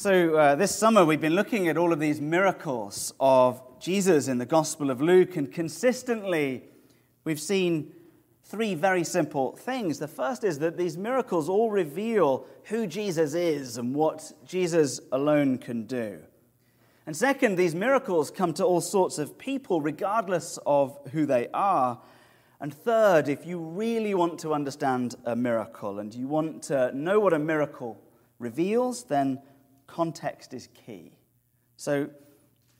So, uh, this summer we've been looking at all of these miracles of Jesus in the Gospel of Luke, and consistently we've seen three very simple things. The first is that these miracles all reveal who Jesus is and what Jesus alone can do. And second, these miracles come to all sorts of people, regardless of who they are. And third, if you really want to understand a miracle and you want to know what a miracle reveals, then context is key. So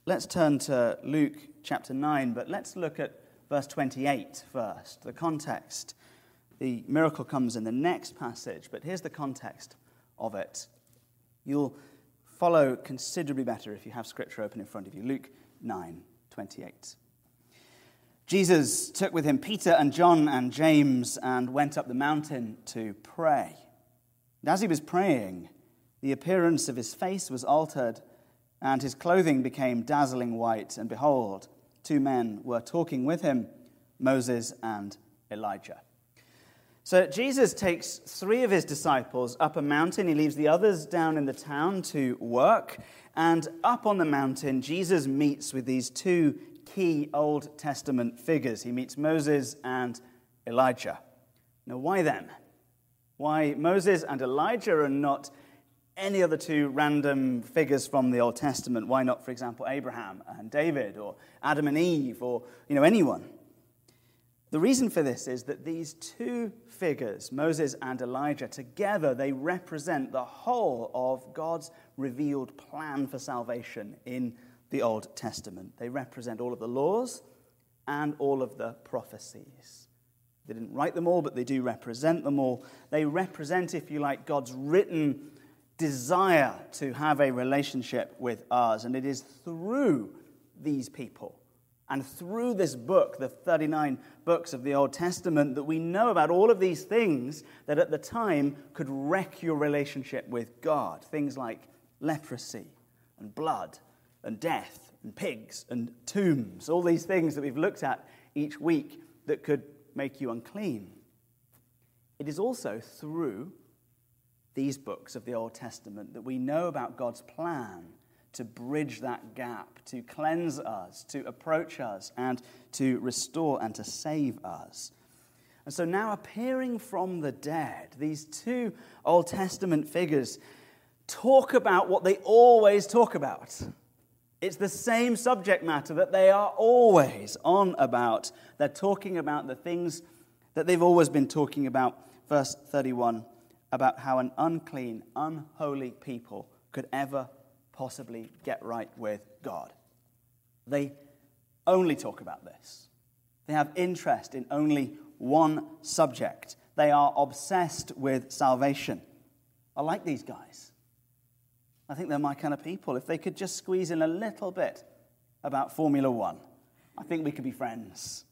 let's turn to Luke chapter 9, but let's look at verse 28 first. The context. The miracle comes in the next passage, but here's the context of it. You'll follow considerably better if you have scripture open in front of you. Luke 9 28. Jesus took with him Peter and John and James and went up the mountain to pray. And as he was praying, the appearance of his face was altered, and his clothing became dazzling white. And behold, two men were talking with him Moses and Elijah. So Jesus takes three of his disciples up a mountain. He leaves the others down in the town to work. And up on the mountain, Jesus meets with these two key Old Testament figures. He meets Moses and Elijah. Now, why then? Why Moses and Elijah are not any other two random figures from the Old Testament. Why not, for example, Abraham and David or Adam and Eve or you know, anyone? The reason for this is that these two figures, Moses and Elijah, together they represent the whole of God's revealed plan for salvation in the Old Testament. They represent all of the laws and all of the prophecies. They didn't write them all, but they do represent them all. They represent, if you like, God's written desire to have a relationship with us. And it is through these people and through this book, the 39 books of the Old Testament, that we know about all of these things that at the time could wreck your relationship with God. Things like leprosy and blood and death and pigs and tombs, all these things that we've looked at each week that could make you unclean. It is also through these books of the Old Testament that we know about God's plan to bridge that gap, to cleanse us, to approach us, and to restore and to save us. And so now, appearing from the dead, these two Old Testament figures talk about what they always talk about. It's the same subject matter that they are always on about. They're talking about the things that they've always been talking about. Verse 31 about how an unclean, unholy people could ever possibly get right with God. They only talk about this. They have interest in only one subject. They are obsessed with salvation. I like these guys. I think they're my kind of people. If they could just squeeze in a little bit about Formula One, I think we could be friends.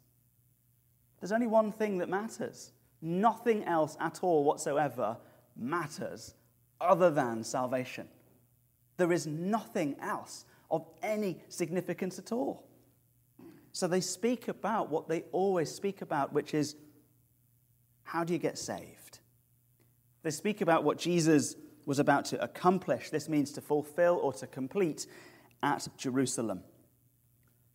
There's only one thing that matters Nothing else at all whatsoever matters other than salvation. There is nothing else of any significance at all. So they speak about what they always speak about, which is how do you get saved? They speak about what Jesus was about to accomplish. This means to fulfill or to complete at Jerusalem.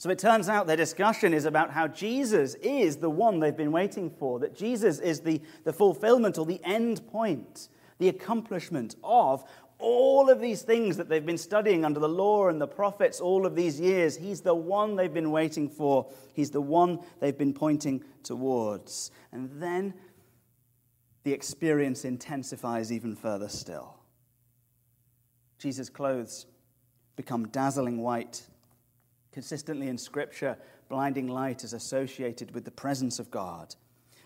So it turns out their discussion is about how Jesus is the one they've been waiting for, that Jesus is the, the fulfillment or the end point, the accomplishment of all of these things that they've been studying under the law and the prophets all of these years. He's the one they've been waiting for, He's the one they've been pointing towards. And then the experience intensifies even further still. Jesus' clothes become dazzling white Consistently in Scripture, blinding light is associated with the presence of God.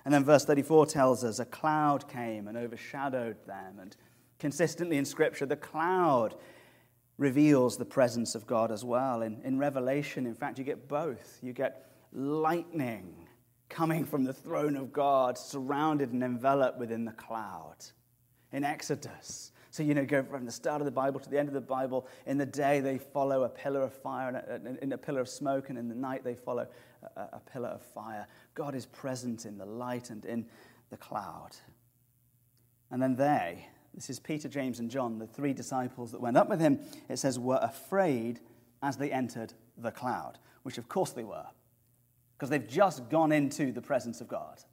And then verse 34 tells us a cloud came and overshadowed them. And consistently in Scripture, the cloud reveals the presence of God as well. In, in Revelation, in fact, you get both. You get lightning coming from the throne of God, surrounded and enveloped within the cloud. In Exodus, so, you know, go from the start of the Bible to the end of the Bible. In the day, they follow a pillar of fire and a, in a pillar of smoke, and in the night, they follow a, a pillar of fire. God is present in the light and in the cloud. And then they, this is Peter, James, and John, the three disciples that went up with him, it says, were afraid as they entered the cloud, which of course they were, because they've just gone into the presence of God.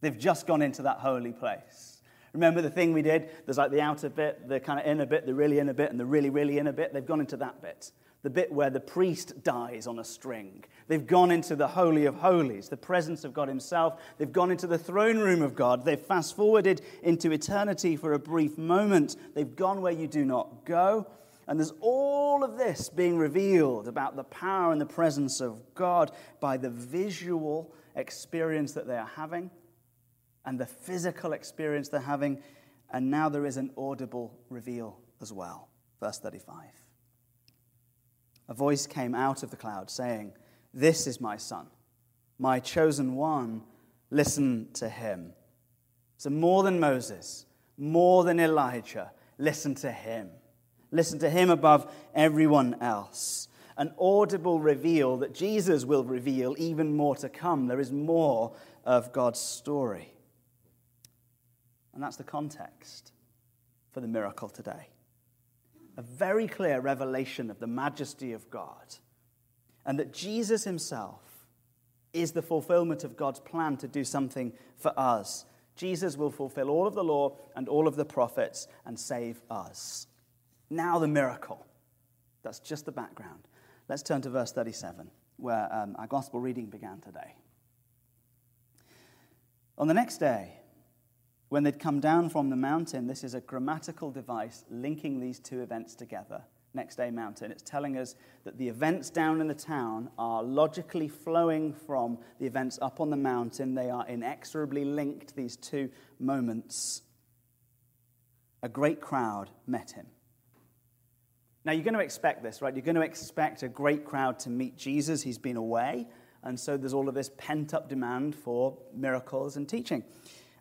They've just gone into that holy place. Remember the thing we did? There's like the outer bit, the kind of inner bit, the really inner bit, and the really, really inner bit. They've gone into that bit the bit where the priest dies on a string. They've gone into the Holy of Holies, the presence of God Himself. They've gone into the throne room of God. They've fast forwarded into eternity for a brief moment. They've gone where you do not go. And there's all of this being revealed about the power and the presence of God by the visual experience that they are having and the physical experience they're having. And now there is an audible reveal as well. Verse 35 a voice came out of the cloud saying, This is my son, my chosen one. Listen to him. So, more than Moses, more than Elijah, listen to him. Listen to him above everyone else. An audible reveal that Jesus will reveal even more to come. There is more of God's story. And that's the context for the miracle today a very clear revelation of the majesty of God, and that Jesus himself is the fulfillment of God's plan to do something for us. Jesus will fulfill all of the law and all of the prophets and save us. Now, the miracle. That's just the background. Let's turn to verse 37, where um, our gospel reading began today. On the next day, when they'd come down from the mountain, this is a grammatical device linking these two events together. Next day mountain. It's telling us that the events down in the town are logically flowing from the events up on the mountain. They are inexorably linked, these two moments. A great crowd met him. Now, you're going to expect this, right? You're going to expect a great crowd to meet Jesus. He's been away, and so there's all of this pent up demand for miracles and teaching.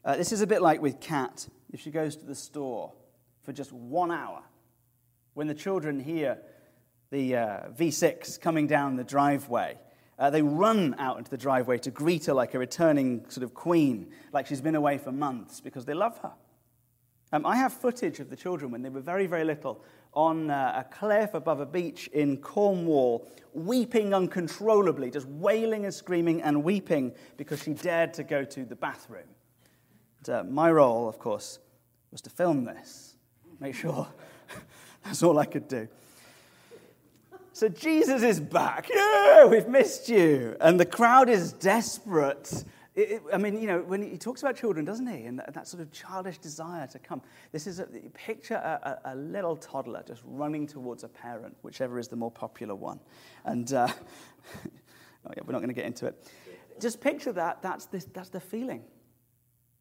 Uh, this is a bit like with Kat. If she goes to the store for just one hour, when the children hear the uh, V6 coming down the driveway, uh, they run out into the driveway to greet her like a returning sort of queen, like she's been away for months because they love her. Um, I have footage of the children when they were very, very little on uh, a cliff above a beach in Cornwall, weeping uncontrollably, just wailing and screaming and weeping because she dared to go to the bathroom. Uh, my role, of course, was to film this, make sure that's all I could do. So Jesus is back. Yeah, we've missed you. And the crowd is desperate. It, it, I mean, you know, when he talks about children, doesn't he? And that, that sort of childish desire to come. This is a picture a, a, little toddler just running towards a parent, whichever is the more popular one. And uh, oh yeah, we're not going to get into it. Just picture that. That's, this, that's the feeling.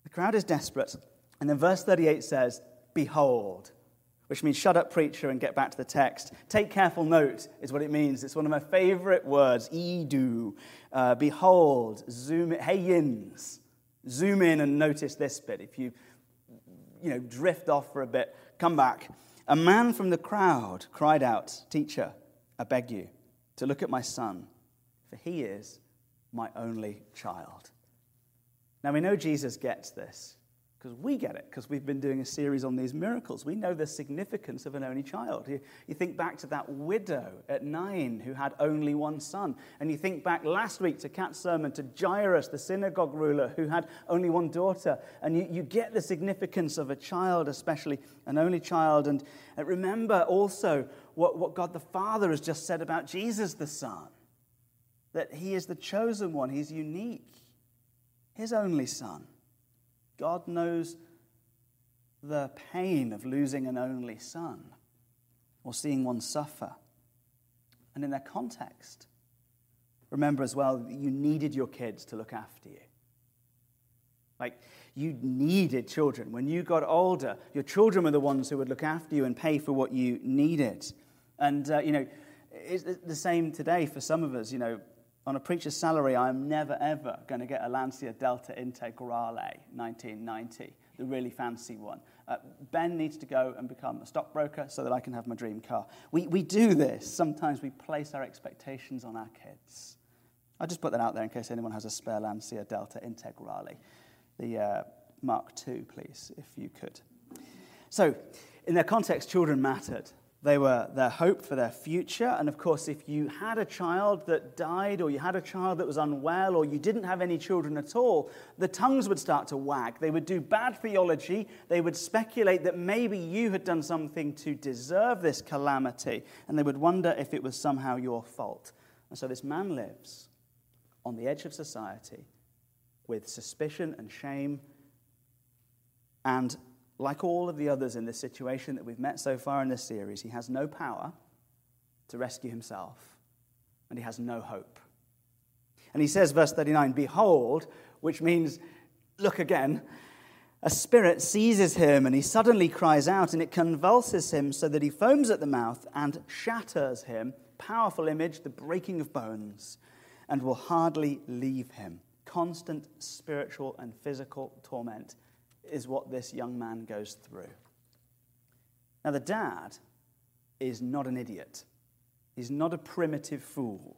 The crowd is desperate. And then verse 38 says, Behold, which means shut up, preacher, and get back to the text. Take careful note, is what it means. It's one of my favorite words, idou. Uh, behold, zoom in, hey yins. Zoom in and notice this bit. If you, you know, drift off for a bit, come back. A man from the crowd cried out, Teacher, I beg you to look at my son, for he is my only child. Now, we know Jesus gets this because we get it, because we've been doing a series on these miracles. We know the significance of an only child. You, you, think back to that widow at Nain who had only one son. And you think back last week to Kat's sermon to Jairus, the synagogue ruler, who had only one daughter. And you, you get the significance of a child, especially an only child. And remember also what, what God the Father has just said about Jesus the Son that he is the chosen one, he's unique his only son. God knows the pain of losing an only son or seeing one suffer. And in their context, remember as well that you needed your kids to look after you. Like, you needed children. When you got older, your children were the ones who would look after you and pay for what you needed. And, uh, you know, it's the same today for some of us. You know, on a preacher's salary, I'm never ever going to get a Lancia Delta Integrale 1990, the really fancy one. Uh, ben needs to go and become a stockbroker so that I can have my dream car. We, we do this. Sometimes we place our expectations on our kids. I'll just put that out there in case anyone has a spare Lancia Delta Integrale. The uh, Mark II, please, if you could. So, in their context, children mattered. They were their hope for their future. And of course, if you had a child that died, or you had a child that was unwell, or you didn't have any children at all, the tongues would start to wag. They would do bad theology. They would speculate that maybe you had done something to deserve this calamity. And they would wonder if it was somehow your fault. And so this man lives on the edge of society with suspicion and shame and like all of the others in this situation that we've met so far in this series, he has no power to rescue himself, and he has no hope. And he says, verse 39, Behold, which means, look again, a spirit seizes him, and he suddenly cries out, and it convulses him so that he foams at the mouth and shatters him. Powerful image, the breaking of bones, and will hardly leave him. Constant spiritual and physical torment is what this young man goes through. Now, the dad is not an idiot, he's not a primitive fool,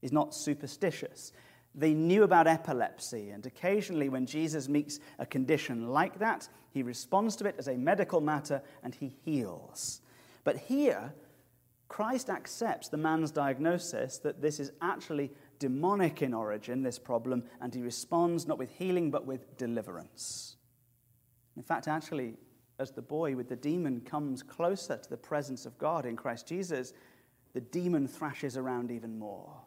he's not superstitious. They knew about epilepsy, and occasionally, when Jesus meets a condition like that, he responds to it as a medical matter and he heals. But here, Christ accepts the man's diagnosis that this is actually demonic in origin, this problem, and he responds not with healing but with deliverance. In fact, actually, as the boy with the demon comes closer to the presence of God in Christ Jesus, the demon thrashes around even more.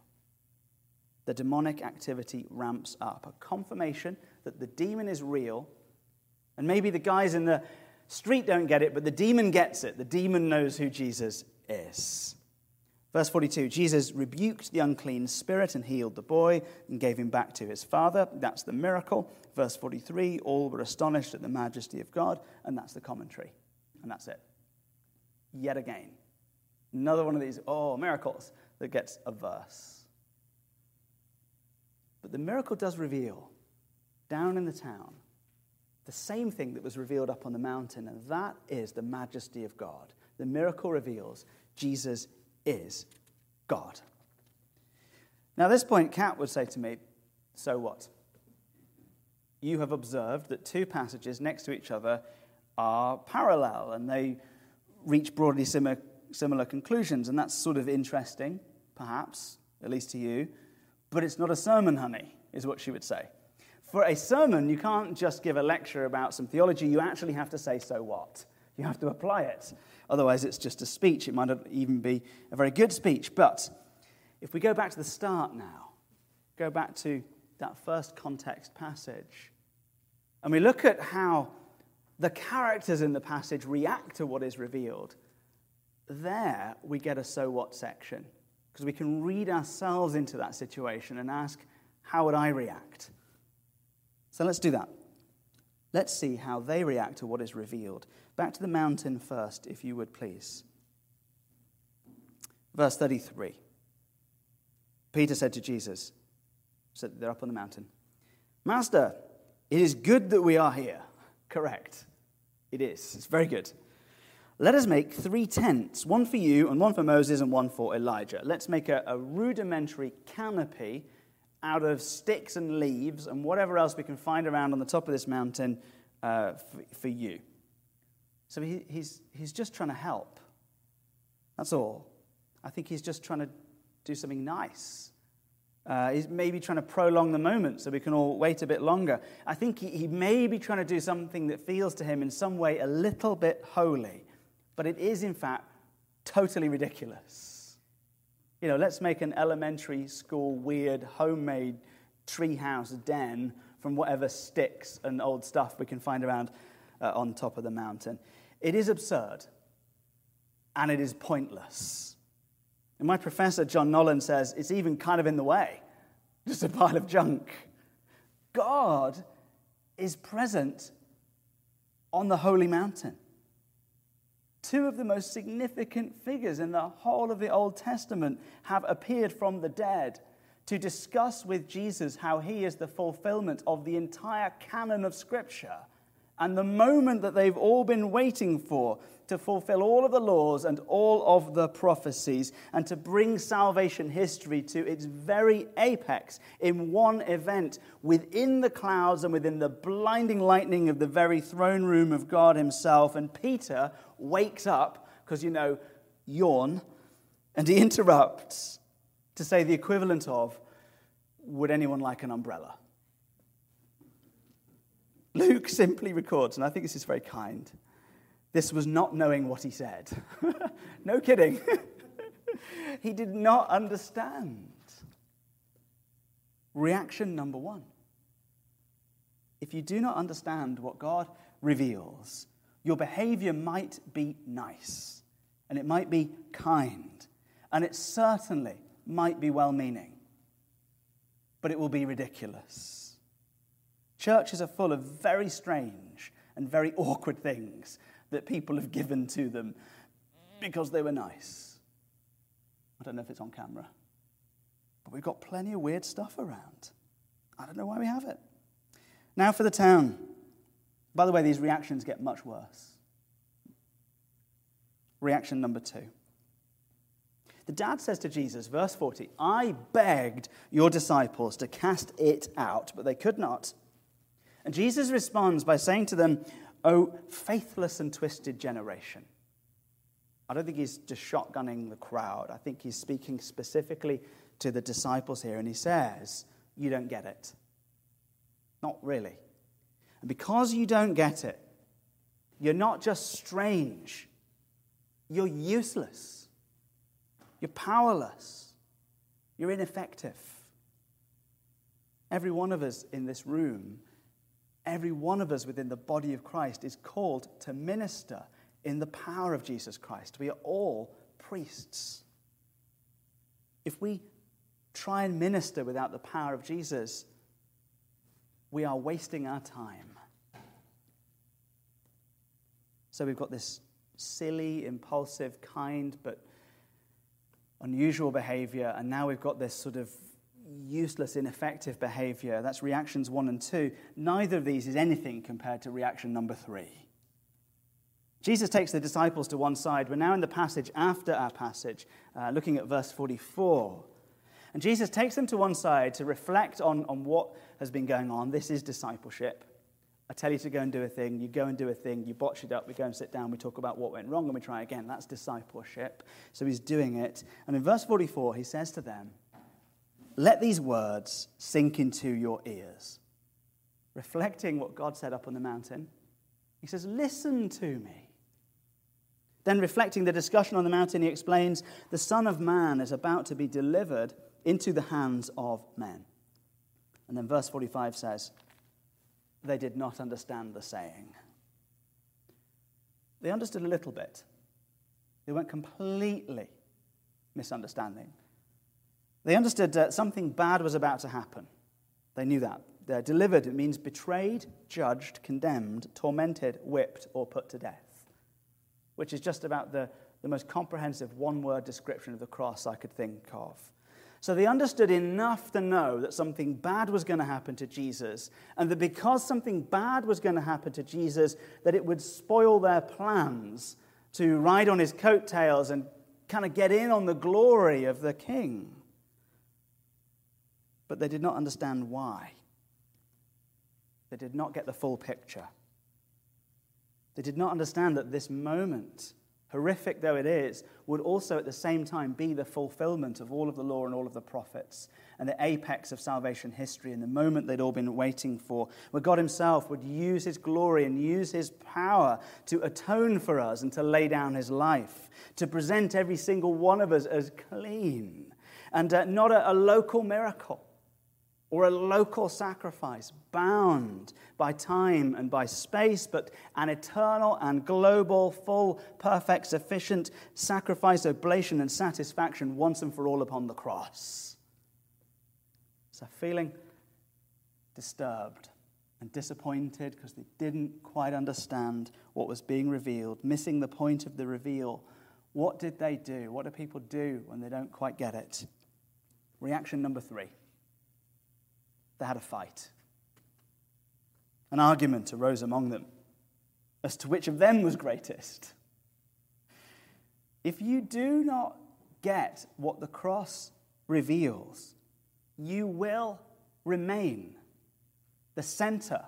The demonic activity ramps up, a confirmation that the demon is real. And maybe the guys in the street don't get it, but the demon gets it. The demon knows who Jesus is. Verse 42 Jesus rebuked the unclean spirit and healed the boy and gave him back to his father. That's the miracle. Verse 43 all were astonished at the majesty of God, and that's the commentary. And that's it. Yet again, another one of these, oh, miracles that gets a verse. But the miracle does reveal down in the town the same thing that was revealed up on the mountain, and that is the majesty of God. The miracle reveals Jesus is God. Now, at this point, Kat would say to me, So what? You have observed that two passages next to each other are parallel and they reach broadly similar, similar conclusions, and that's sort of interesting, perhaps, at least to you, but it's not a sermon, honey, is what she would say. For a sermon, you can't just give a lecture about some theology, you actually have to say, So what? You have to apply it. Otherwise, it's just a speech. It might not even be a very good speech. But if we go back to the start now, go back to that first context passage, and we look at how the characters in the passage react to what is revealed, there we get a so what section. Because we can read ourselves into that situation and ask, how would I react? So let's do that. Let's see how they react to what is revealed. Back to the mountain first, if you would please. Verse 33. Peter said to Jesus, so they're up on the mountain, Master, it is good that we are here. Correct. It is. It's very good. Let us make three tents one for you, and one for Moses, and one for Elijah. Let's make a, a rudimentary canopy out of sticks and leaves and whatever else we can find around on the top of this mountain uh, for, for you. So he, he's, he's just trying to help. That's all. I think he's just trying to do something nice. Uh, he's maybe trying to prolong the moment so we can all wait a bit longer. I think he, he may be trying to do something that feels to him in some way a little bit holy, but it is, in fact, totally ridiculous. You know, let's make an elementary school weird homemade treehouse den from whatever sticks and old stuff we can find around uh, on top of the mountain. It is absurd and it is pointless. And my professor, John Nolan, says it's even kind of in the way, just a pile of junk. God is present on the holy mountain. Two of the most significant figures in the whole of the Old Testament have appeared from the dead to discuss with Jesus how he is the fulfillment of the entire canon of Scripture and the moment that they've all been waiting for to fulfill all of the laws and all of the prophecies and to bring salvation history to its very apex in one event within the clouds and within the blinding lightning of the very throne room of God Himself. And Peter wakes up because, you know, yawn, and he interrupts to say the equivalent of, Would anyone like an umbrella? Luke simply records, and I think this is very kind this was not knowing what he said. no kidding. he did not understand. Reaction number one. If you do not understand what God reveals, your behavior might be nice, and it might be kind, and it certainly might be well meaning, but it will be ridiculous. Churches are full of very strange and very awkward things that people have given to them because they were nice. I don't know if it's on camera, but we've got plenty of weird stuff around. I don't know why we have it. Now for the town. By the way, these reactions get much worse. Reaction number two. The dad says to Jesus, verse 40, I begged your disciples to cast it out, but they could not. And Jesus responds by saying to them, O faithless and twisted generation. I don't think he's just shotgunning the crowd. I think he's speaking specifically to the disciples here, and he says, You don't get it. Not really. And because you don't get it, you're not just strange, you're useless, you're powerless, you're ineffective. Every one of us in this room every one of us within the body of Christ is called to minister in the power of Jesus Christ. We are all priests. If we try and minister without the power of Jesus, we are wasting our time. So we've got this silly, impulsive, kind, but unusual behavior, and now we've got this sort of useless, ineffective behavior. That's reactions one and two. Neither of these is anything compared to reaction number three. Jesus takes the disciples to one side. We're now in the passage after our passage, uh, looking at verse 44. And Jesus takes them to one side to reflect on, on what has been going on. This is discipleship. I tell you to go and do a thing, you go and do a thing, you botch it up, we go and sit down, we talk about what went wrong, and we try again. That's discipleship. So he's doing it. And in verse 44, he says to them, let these words sink into your ears. Reflecting what God said up on the mountain, he says, Listen to me. Then, reflecting the discussion on the mountain, he explains, The Son of Man is about to be delivered into the hands of men. And then, verse 45 says, They did not understand the saying. They understood a little bit, they weren't completely misunderstanding. They understood that something bad was about to happen. They knew that. They're delivered, it means betrayed, judged, condemned, tormented, whipped, or put to death, which is just about the, the most comprehensive one word description of the cross I could think of. So they understood enough to know that something bad was going to happen to Jesus, and that because something bad was going to happen to Jesus, that it would spoil their plans to ride on his coattails and kind of get in on the glory of the king but they did not understand why. They did not get the full picture. They did not understand that this moment, horrific though it is, would also at the same time be the fulfillment of all of the law and all of the prophets and the apex of salvation history and the moment they'd all been waiting for, where God Himself would use His glory and use His power to atone for us and to lay down His life, to present every single one of us as clean and uh, not a, a local miracle or a local sacrifice bound by time and by space, but an eternal and global, full, perfect, sufficient sacrifice, oblation, and satisfaction once and for all upon the cross. So, feeling disturbed and disappointed because they didn't quite understand what was being revealed, missing the point of the reveal. What did they do? What do people do when they don't quite get it? Reaction number three. They had a fight. An argument arose among them. as to which of them was greatest. If you do not get what the cross reveals, you will remain the center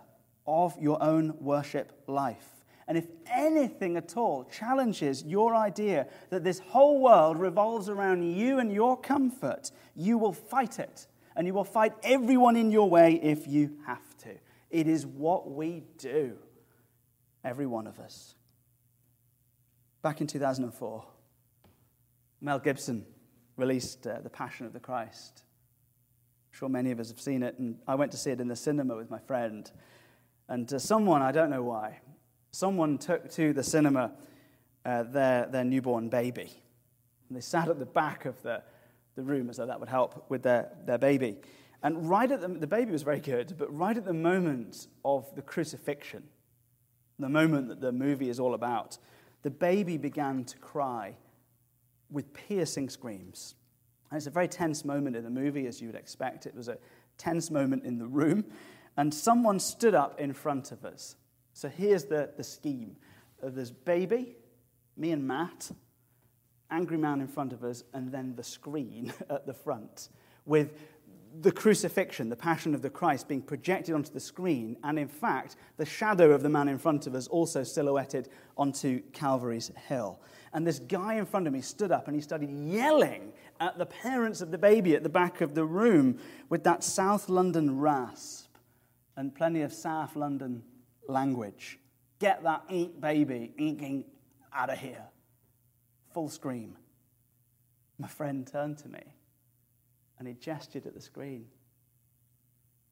of your own worship life. And if anything at all challenges your idea that this whole world revolves around you and your comfort, you will fight it. And you will fight everyone in your way if you have to. It is what we do, every one of us. Back in 2004, Mel Gibson released uh, The Passion of the Christ. I'm sure many of us have seen it, and I went to see it in the cinema with my friend. And uh, someone, I don't know why, someone took to the cinema uh, their, their newborn baby. And they sat at the back of the, the room as though that would help with their, their baby. And right at the, the baby was very good, but right at the moment of the crucifixion, the moment that the movie is all about, the baby began to cry with piercing screams. And it's a very tense moment in the movie, as you would expect. It was a tense moment in the room. And someone stood up in front of us so here's the, the scheme there's baby, me and Matt, angry man in front of us, and then the screen at the front with the crucifixion, the passion of the Christ being projected onto the screen, and in fact, the shadow of the man in front of us also silhouetted onto Calvary's hill. And this guy in front of me stood up and he started yelling at the parents of the baby at the back of the room with that South London rasp and plenty of South London language. Get that ink baby inking out of here. Full scream. My friend turned to me and he gestured at the screen.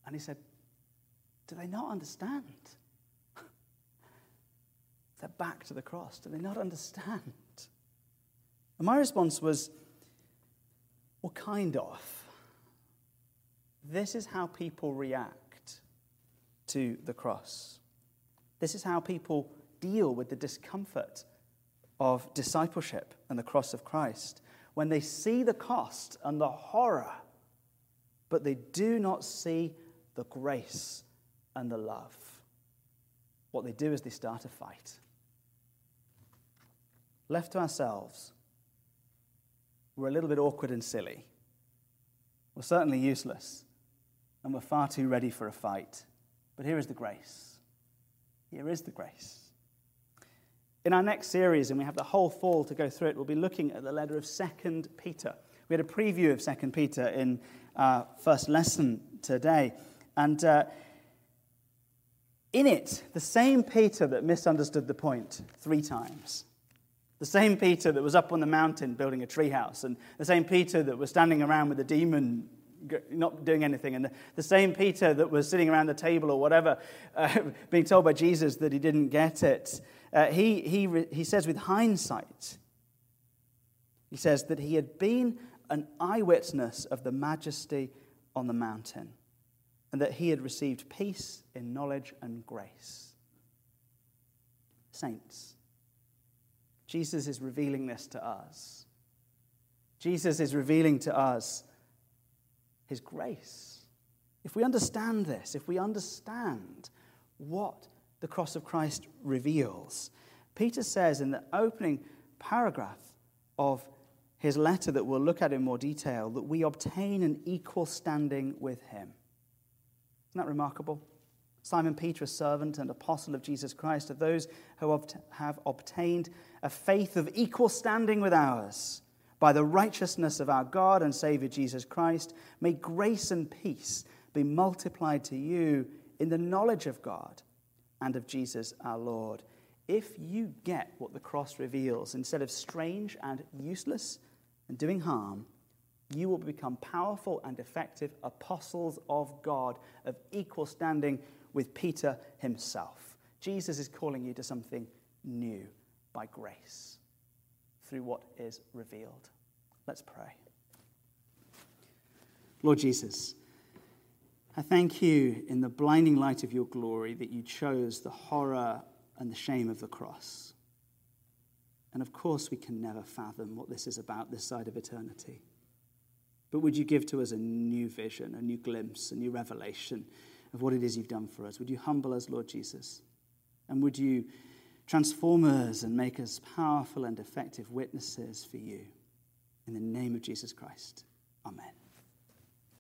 And he said, Do they not understand? They're back to the cross. Do they not understand? And my response was, Well, kind of. This is how people react to the cross. This is how people deal with the discomfort of discipleship and the cross of Christ. When they see the cost and the horror, but they do not see the grace and the love, what they do is they start a fight. Left to ourselves, we're a little bit awkward and silly. We're certainly useless, and we're far too ready for a fight. But here is the grace here is the grace. In our next series, and we have the whole fall to go through it, we'll be looking at the letter of 2 Peter. We had a preview of 2 Peter in our first lesson today. And uh, in it, the same Peter that misunderstood the point three times, the same Peter that was up on the mountain building a treehouse, and the same Peter that was standing around with a demon not doing anything. And the, same Peter that was sitting around the table or whatever, uh, being told by Jesus that he didn't get it, uh, he, he, he says with hindsight, he says that he had been an eyewitness of the majesty on the mountain and that he had received peace in knowledge and grace. Saints, Jesus is revealing this to us. Jesus is revealing to us his grace. If we understand this, if we understand what the cross of Christ reveals, Peter says in the opening paragraph of his letter that we'll look at in more detail that we obtain an equal standing with him. Isn't that remarkable? Simon Peter, a servant and apostle of Jesus Christ, of those who have obtained a faith of equal standing with ours by the righteousness of our God and Savior Jesus Christ, may grace and peace be multiplied to you in the knowledge of God and of Jesus our Lord. If you get what the cross reveals, instead of strange and useless and doing harm, you will become powerful and effective apostles of God of equal standing with Peter himself. Jesus is calling you to something new by grace through what is revealed. Let's pray. Lord Jesus, I thank you in the blinding light of your glory that you chose the horror and the shame of the cross. And of course, we can never fathom what this is about this side of eternity. But would you give to us a new vision, a new glimpse, a new revelation of what it is you've done for us? Would you humble us, Lord Jesus? And would you transform us and make us powerful and effective witnesses for you. In the name of Jesus Christ. Amen.